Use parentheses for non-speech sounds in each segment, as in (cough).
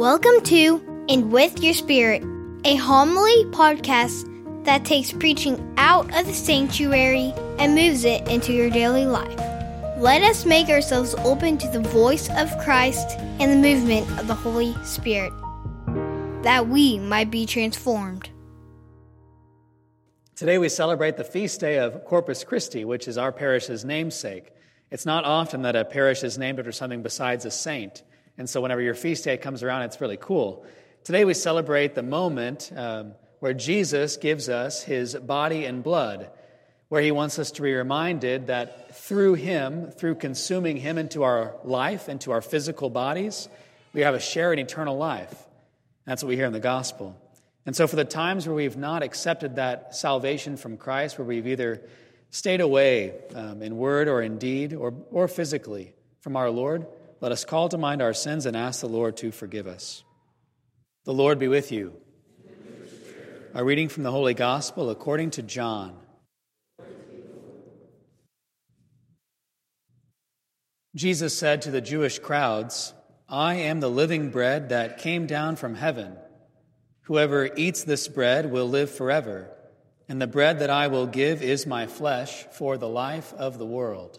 Welcome to And With Your Spirit, a homily podcast that takes preaching out of the sanctuary and moves it into your daily life. Let us make ourselves open to the voice of Christ and the movement of the Holy Spirit, that we might be transformed. Today we celebrate the feast day of Corpus Christi, which is our parish's namesake. It's not often that a parish is named after something besides a saint. And so whenever your feast day comes around, it's really cool. Today we celebrate the moment um, where Jesus gives us his body and blood, where he wants us to be reminded that through him, through consuming him into our life, into our physical bodies, we have a share in eternal life. That's what we hear in the gospel. And so, for the times where we've not accepted that salvation from Christ, where we've either stayed away um, in word or in deed or, or physically from our Lord, let us call to mind our sins and ask the Lord to forgive us. The Lord be with you. Our reading from the Holy Gospel according to John. Jesus said to the Jewish crowds, I am the living bread that came down from heaven. Whoever eats this bread will live forever, and the bread that I will give is my flesh for the life of the world.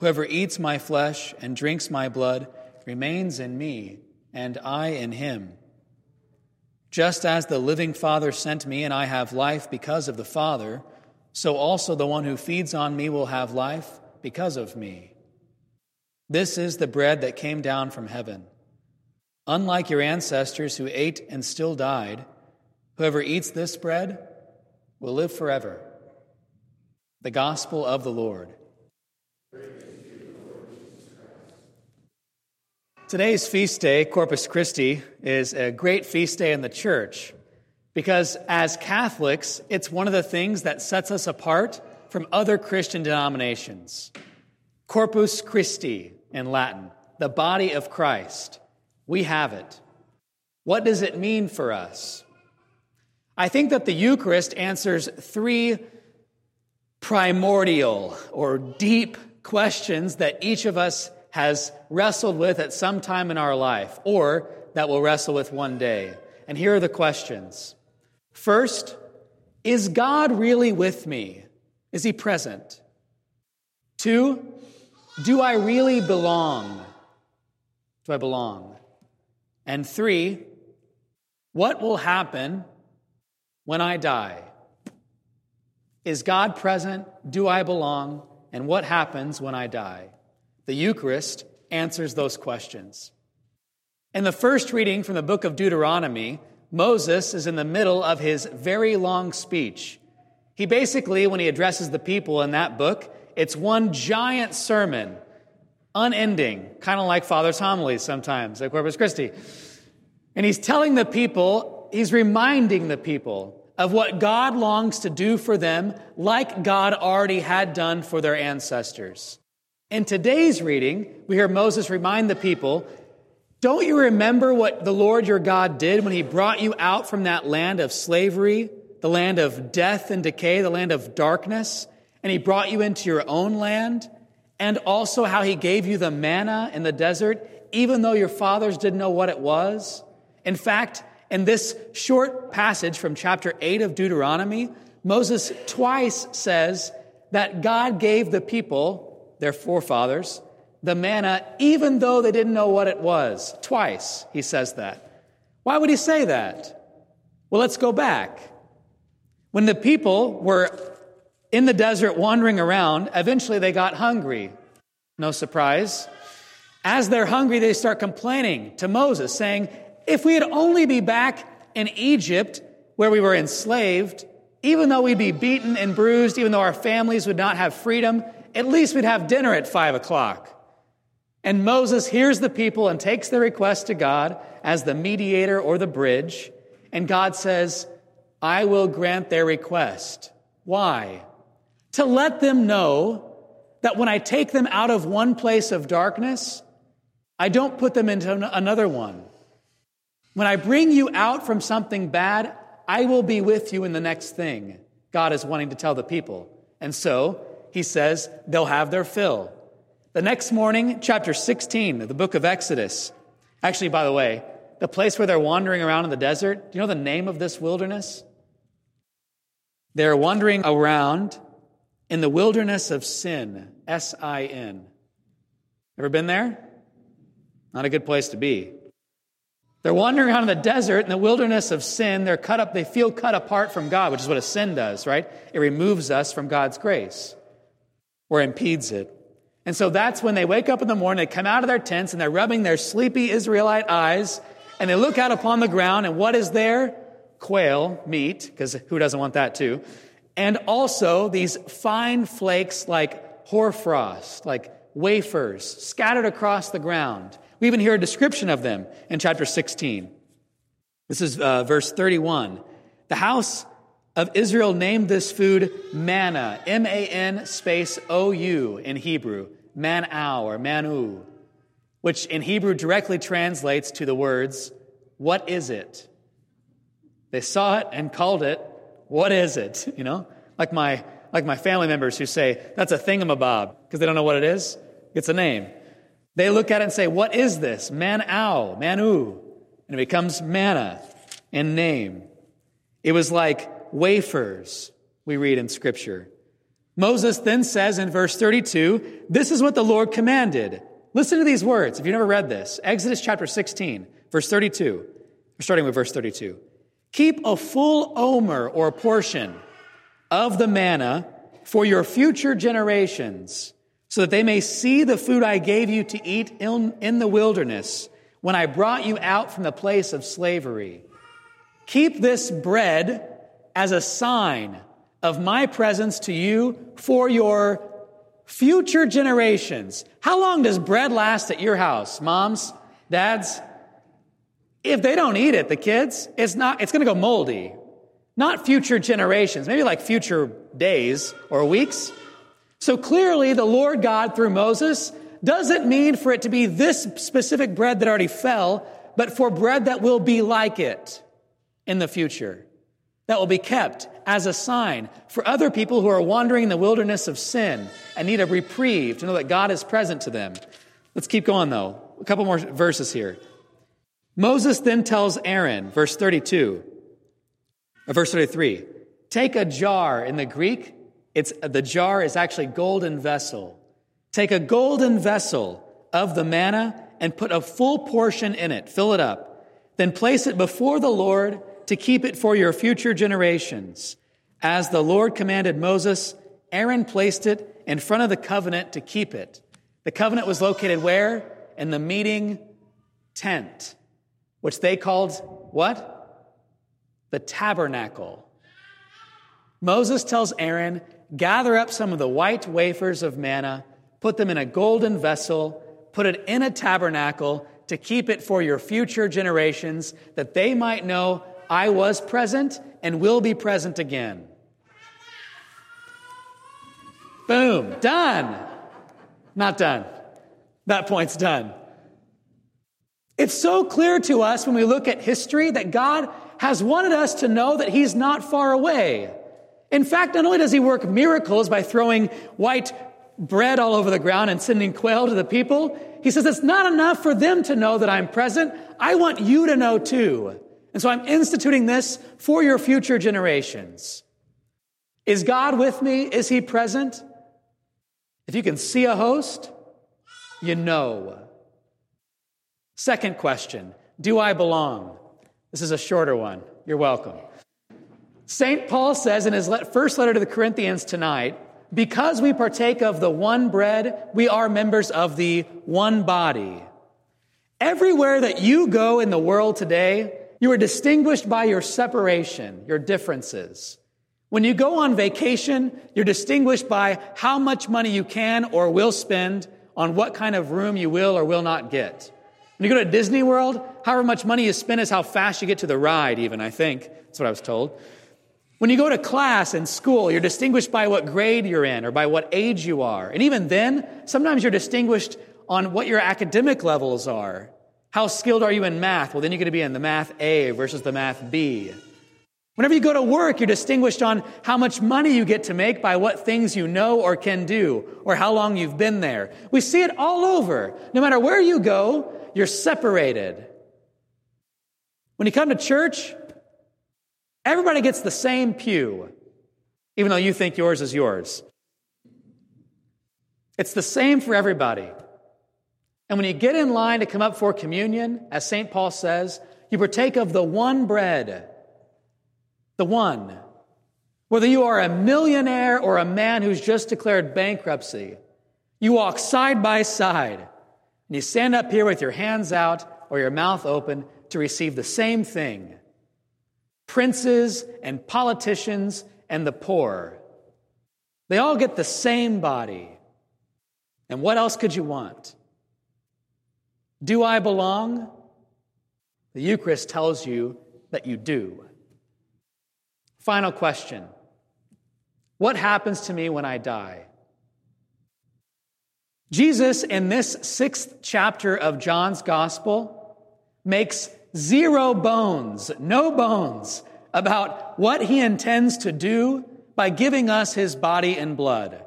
Whoever eats my flesh and drinks my blood remains in me, and I in him. Just as the living Father sent me, and I have life because of the Father, so also the one who feeds on me will have life because of me. This is the bread that came down from heaven. Unlike your ancestors who ate and still died, whoever eats this bread will live forever. The Gospel of the Lord. Today's feast day, Corpus Christi, is a great feast day in the church because as Catholics, it's one of the things that sets us apart from other Christian denominations. Corpus Christi in Latin, the body of Christ. We have it. What does it mean for us? I think that the Eucharist answers three primordial or deep questions that each of us has wrestled with at some time in our life or that we'll wrestle with one day. And here are the questions. First, is God really with me? Is he present? Two, do I really belong? Do I belong? And three, what will happen when I die? Is God present? Do I belong? And what happens when I die? The Eucharist answers those questions. In the first reading from the book of Deuteronomy, Moses is in the middle of his very long speech. He basically, when he addresses the people in that book, it's one giant sermon, unending, kind of like Father's homilies sometimes at Corpus Christi. And he's telling the people, he's reminding the people of what God longs to do for them, like God already had done for their ancestors. In today's reading, we hear Moses remind the people Don't you remember what the Lord your God did when he brought you out from that land of slavery, the land of death and decay, the land of darkness, and he brought you into your own land? And also how he gave you the manna in the desert, even though your fathers didn't know what it was? In fact, in this short passage from chapter 8 of Deuteronomy, Moses twice says that God gave the people their forefathers, the manna, even though they didn't know what it was. Twice he says that. Why would he say that? Well, let's go back. When the people were in the desert wandering around, eventually they got hungry. No surprise. As they're hungry, they start complaining to Moses, saying, If we had only be back in Egypt where we were enslaved, even though we'd be beaten and bruised, even though our families would not have freedom, at least we'd have dinner at five o'clock. And Moses hears the people and takes their request to God as the mediator or the bridge. And God says, I will grant their request. Why? To let them know that when I take them out of one place of darkness, I don't put them into another one. When I bring you out from something bad, I will be with you in the next thing. God is wanting to tell the people. And so he says they'll have their fill. The next morning, chapter 16 of the book of Exodus. Actually, by the way, the place where they're wandering around in the desert, do you know the name of this wilderness? They're wandering around in the wilderness of sin, S I N. Ever been there? Not a good place to be. They're wandering around in the desert in the wilderness of sin. They're cut up, they feel cut apart from God, which is what a sin does, right? It removes us from God's grace or impedes it. And so that's when they wake up in the morning, they come out of their tents and they're rubbing their sleepy Israelite eyes and they look out upon the ground and what is there? Quail, meat, because who doesn't want that too? And also these fine flakes like hoarfrost, like wafers scattered across the ground. We even hear a description of them in chapter 16. This is uh, verse 31. The house of Israel named this food manna, M A N space O U in Hebrew, manau or manu, which in Hebrew directly translates to the words, What is it? They saw it and called it, What is it? (laughs) You know, like my, like my family members who say, That's a thingamabob, because they don't know what it is. It's a name. They look at it and say, What is this? Manau, Manu. And it becomes manna in name. It was like wafers, we read in Scripture. Moses then says in verse 32, This is what the Lord commanded. Listen to these words if you've never read this. Exodus chapter 16, verse 32. We're starting with verse 32. Keep a full omer or portion of the manna for your future generations so that they may see the food I gave you to eat in, in the wilderness when I brought you out from the place of slavery. Keep this bread as a sign of my presence to you for your future generations. How long does bread last at your house, moms, dads? If they don't eat it, the kids, it's not, it's going to go moldy. Not future generations, maybe like future days or weeks. So clearly, the Lord God through Moses doesn't mean for it to be this specific bread that already fell, but for bread that will be like it in the future, that will be kept as a sign for other people who are wandering in the wilderness of sin and need a reprieve to know that God is present to them. Let's keep going though. A couple more verses here. Moses then tells Aaron, verse 32, or verse 33, take a jar in the Greek it's, uh, the jar is actually golden vessel. Take a golden vessel of the manna and put a full portion in it. Fill it up. Then place it before the Lord to keep it for your future generations. As the Lord commanded Moses, Aaron placed it in front of the covenant to keep it. The covenant was located where? In the meeting tent, which they called what? The tabernacle. Moses tells Aaron, gather up some of the white wafers of manna, put them in a golden vessel, put it in a tabernacle to keep it for your future generations, that they might know I was present and will be present again. Boom, done. Not done. That point's done. It's so clear to us when we look at history that God has wanted us to know that He's not far away. In fact, not only does he work miracles by throwing white bread all over the ground and sending quail to the people, he says it's not enough for them to know that I'm present. I want you to know too. And so I'm instituting this for your future generations. Is God with me? Is he present? If you can see a host, you know. Second question Do I belong? This is a shorter one. You're welcome. St. Paul says in his first letter to the Corinthians tonight, because we partake of the one bread, we are members of the one body. Everywhere that you go in the world today, you are distinguished by your separation, your differences. When you go on vacation, you're distinguished by how much money you can or will spend on what kind of room you will or will not get. When you go to Disney World, however much money you spend is how fast you get to the ride, even, I think. That's what I was told. When you go to class in school, you're distinguished by what grade you're in or by what age you are. And even then, sometimes you're distinguished on what your academic levels are. How skilled are you in math? Well, then you're going to be in the math A versus the math B. Whenever you go to work, you're distinguished on how much money you get to make by what things you know or can do, or how long you've been there. We see it all over. No matter where you go, you're separated. When you come to church, everybody gets the same pew, even though you think yours is yours. It's the same for everybody. And when you get in line to come up for communion, as St. Paul says, you partake of the one bread the one. Whether you are a millionaire or a man who's just declared bankruptcy, you walk side by side and you stand up here with your hands out or your mouth open to receive the same thing. Princes and politicians and the poor. They all get the same body. And what else could you want? Do I belong? The Eucharist tells you that you do. Final question What happens to me when I die? Jesus, in this sixth chapter of John's Gospel, makes zero bones, no bones, about what he intends to do by giving us his body and blood.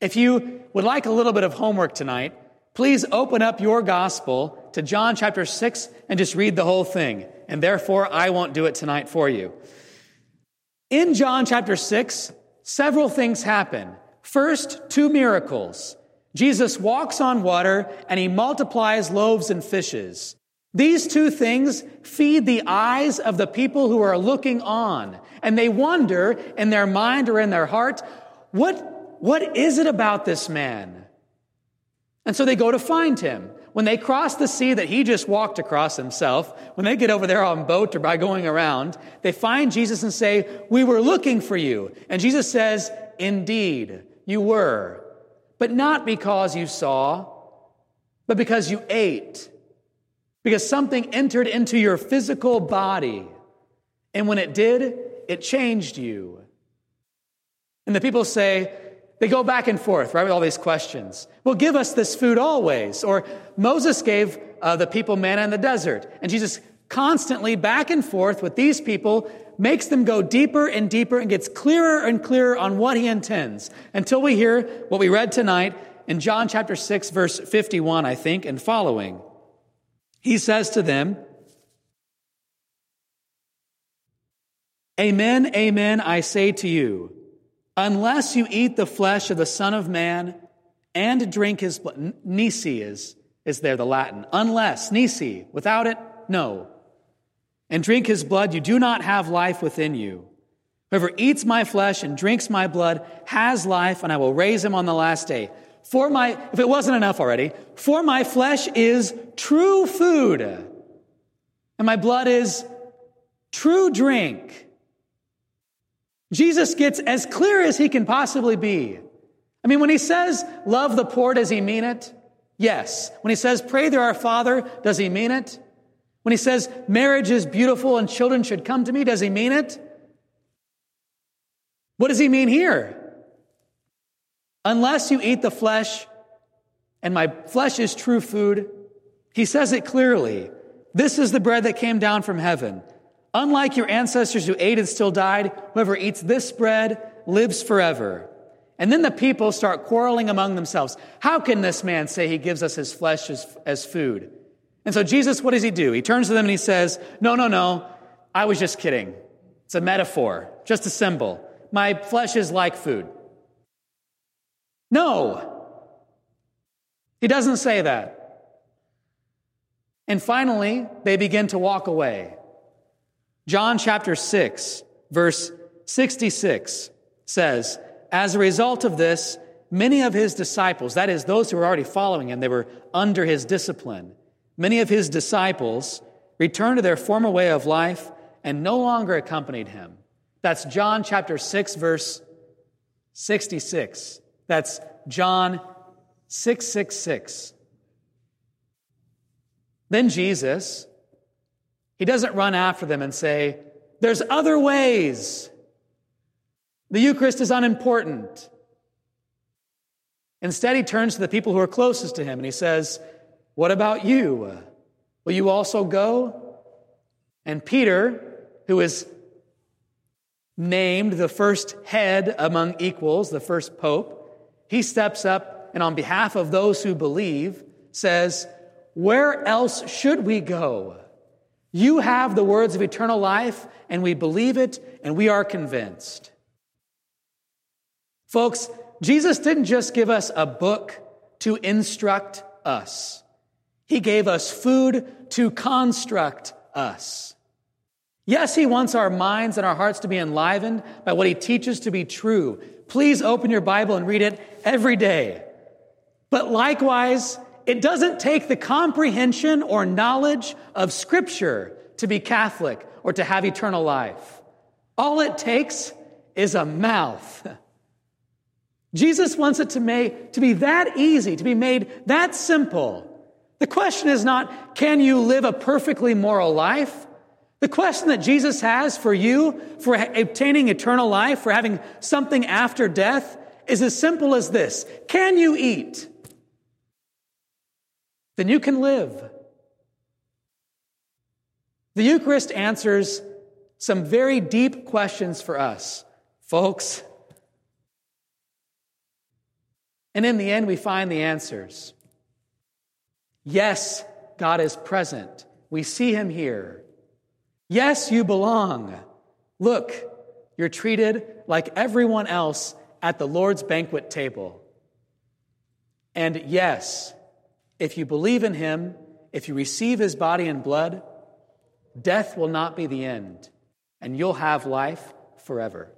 If you would like a little bit of homework tonight, please open up your gospel to John chapter 6 and just read the whole thing. And therefore, I won't do it tonight for you. In John chapter 6, several things happen. First, two miracles. Jesus walks on water and he multiplies loaves and fishes. These two things feed the eyes of the people who are looking on, and they wonder in their mind or in their heart, what, what is it about this man? And so they go to find him. When they cross the sea that he just walked across himself, when they get over there on boat or by going around, they find Jesus and say, We were looking for you. And Jesus says, Indeed, you were. But not because you saw, but because you ate. Because something entered into your physical body. And when it did, it changed you. And the people say, they go back and forth, right, with all these questions. Well, give us this food always. Or Moses gave uh, the people manna in the desert. And Jesus constantly back and forth with these people makes them go deeper and deeper and gets clearer and clearer on what he intends until we hear what we read tonight in John chapter 6, verse 51, I think, and following. He says to them, Amen, amen, I say to you. Unless you eat the flesh of the Son of Man and drink his blood. Nisi is, is there, the Latin. Unless, nisi, without it, no. And drink his blood, you do not have life within you. Whoever eats my flesh and drinks my blood has life, and I will raise him on the last day. For my, if it wasn't enough already, for my flesh is true food, and my blood is true drink. Jesus gets as clear as he can possibly be. I mean, when he says, love the poor, does he mean it? Yes. When he says, pray to our Father, does he mean it? When he says, marriage is beautiful and children should come to me, does he mean it? What does he mean here? Unless you eat the flesh, and my flesh is true food, he says it clearly. This is the bread that came down from heaven. Unlike your ancestors who ate and still died, whoever eats this bread lives forever. And then the people start quarreling among themselves. How can this man say he gives us his flesh as, as food? And so Jesus, what does he do? He turns to them and he says, No, no, no. I was just kidding. It's a metaphor, just a symbol. My flesh is like food. No. He doesn't say that. And finally, they begin to walk away. John chapter 6, verse 66 says, As a result of this, many of his disciples, that is, those who were already following him, they were under his discipline, many of his disciples returned to their former way of life and no longer accompanied him. That's John chapter 6, verse 66. That's John 666. Then Jesus, he doesn't run after them and say, There's other ways. The Eucharist is unimportant. Instead, he turns to the people who are closest to him and he says, What about you? Will you also go? And Peter, who is named the first head among equals, the first pope, he steps up and on behalf of those who believe says, Where else should we go? You have the words of eternal life, and we believe it, and we are convinced. Folks, Jesus didn't just give us a book to instruct us. He gave us food to construct us. Yes, He wants our minds and our hearts to be enlivened by what He teaches to be true. Please open your Bible and read it every day. But likewise, it doesn't take the comprehension or knowledge of Scripture to be Catholic or to have eternal life. All it takes is a mouth. (laughs) Jesus wants it to, make, to be that easy, to be made that simple. The question is not, can you live a perfectly moral life? The question that Jesus has for you for obtaining eternal life, for having something after death, is as simple as this Can you eat? Then you can live. The Eucharist answers some very deep questions for us, folks. And in the end, we find the answers. Yes, God is present. We see him here. Yes, you belong. Look, you're treated like everyone else at the Lord's banquet table. And yes, if you believe in him, if you receive his body and blood, death will not be the end, and you'll have life forever.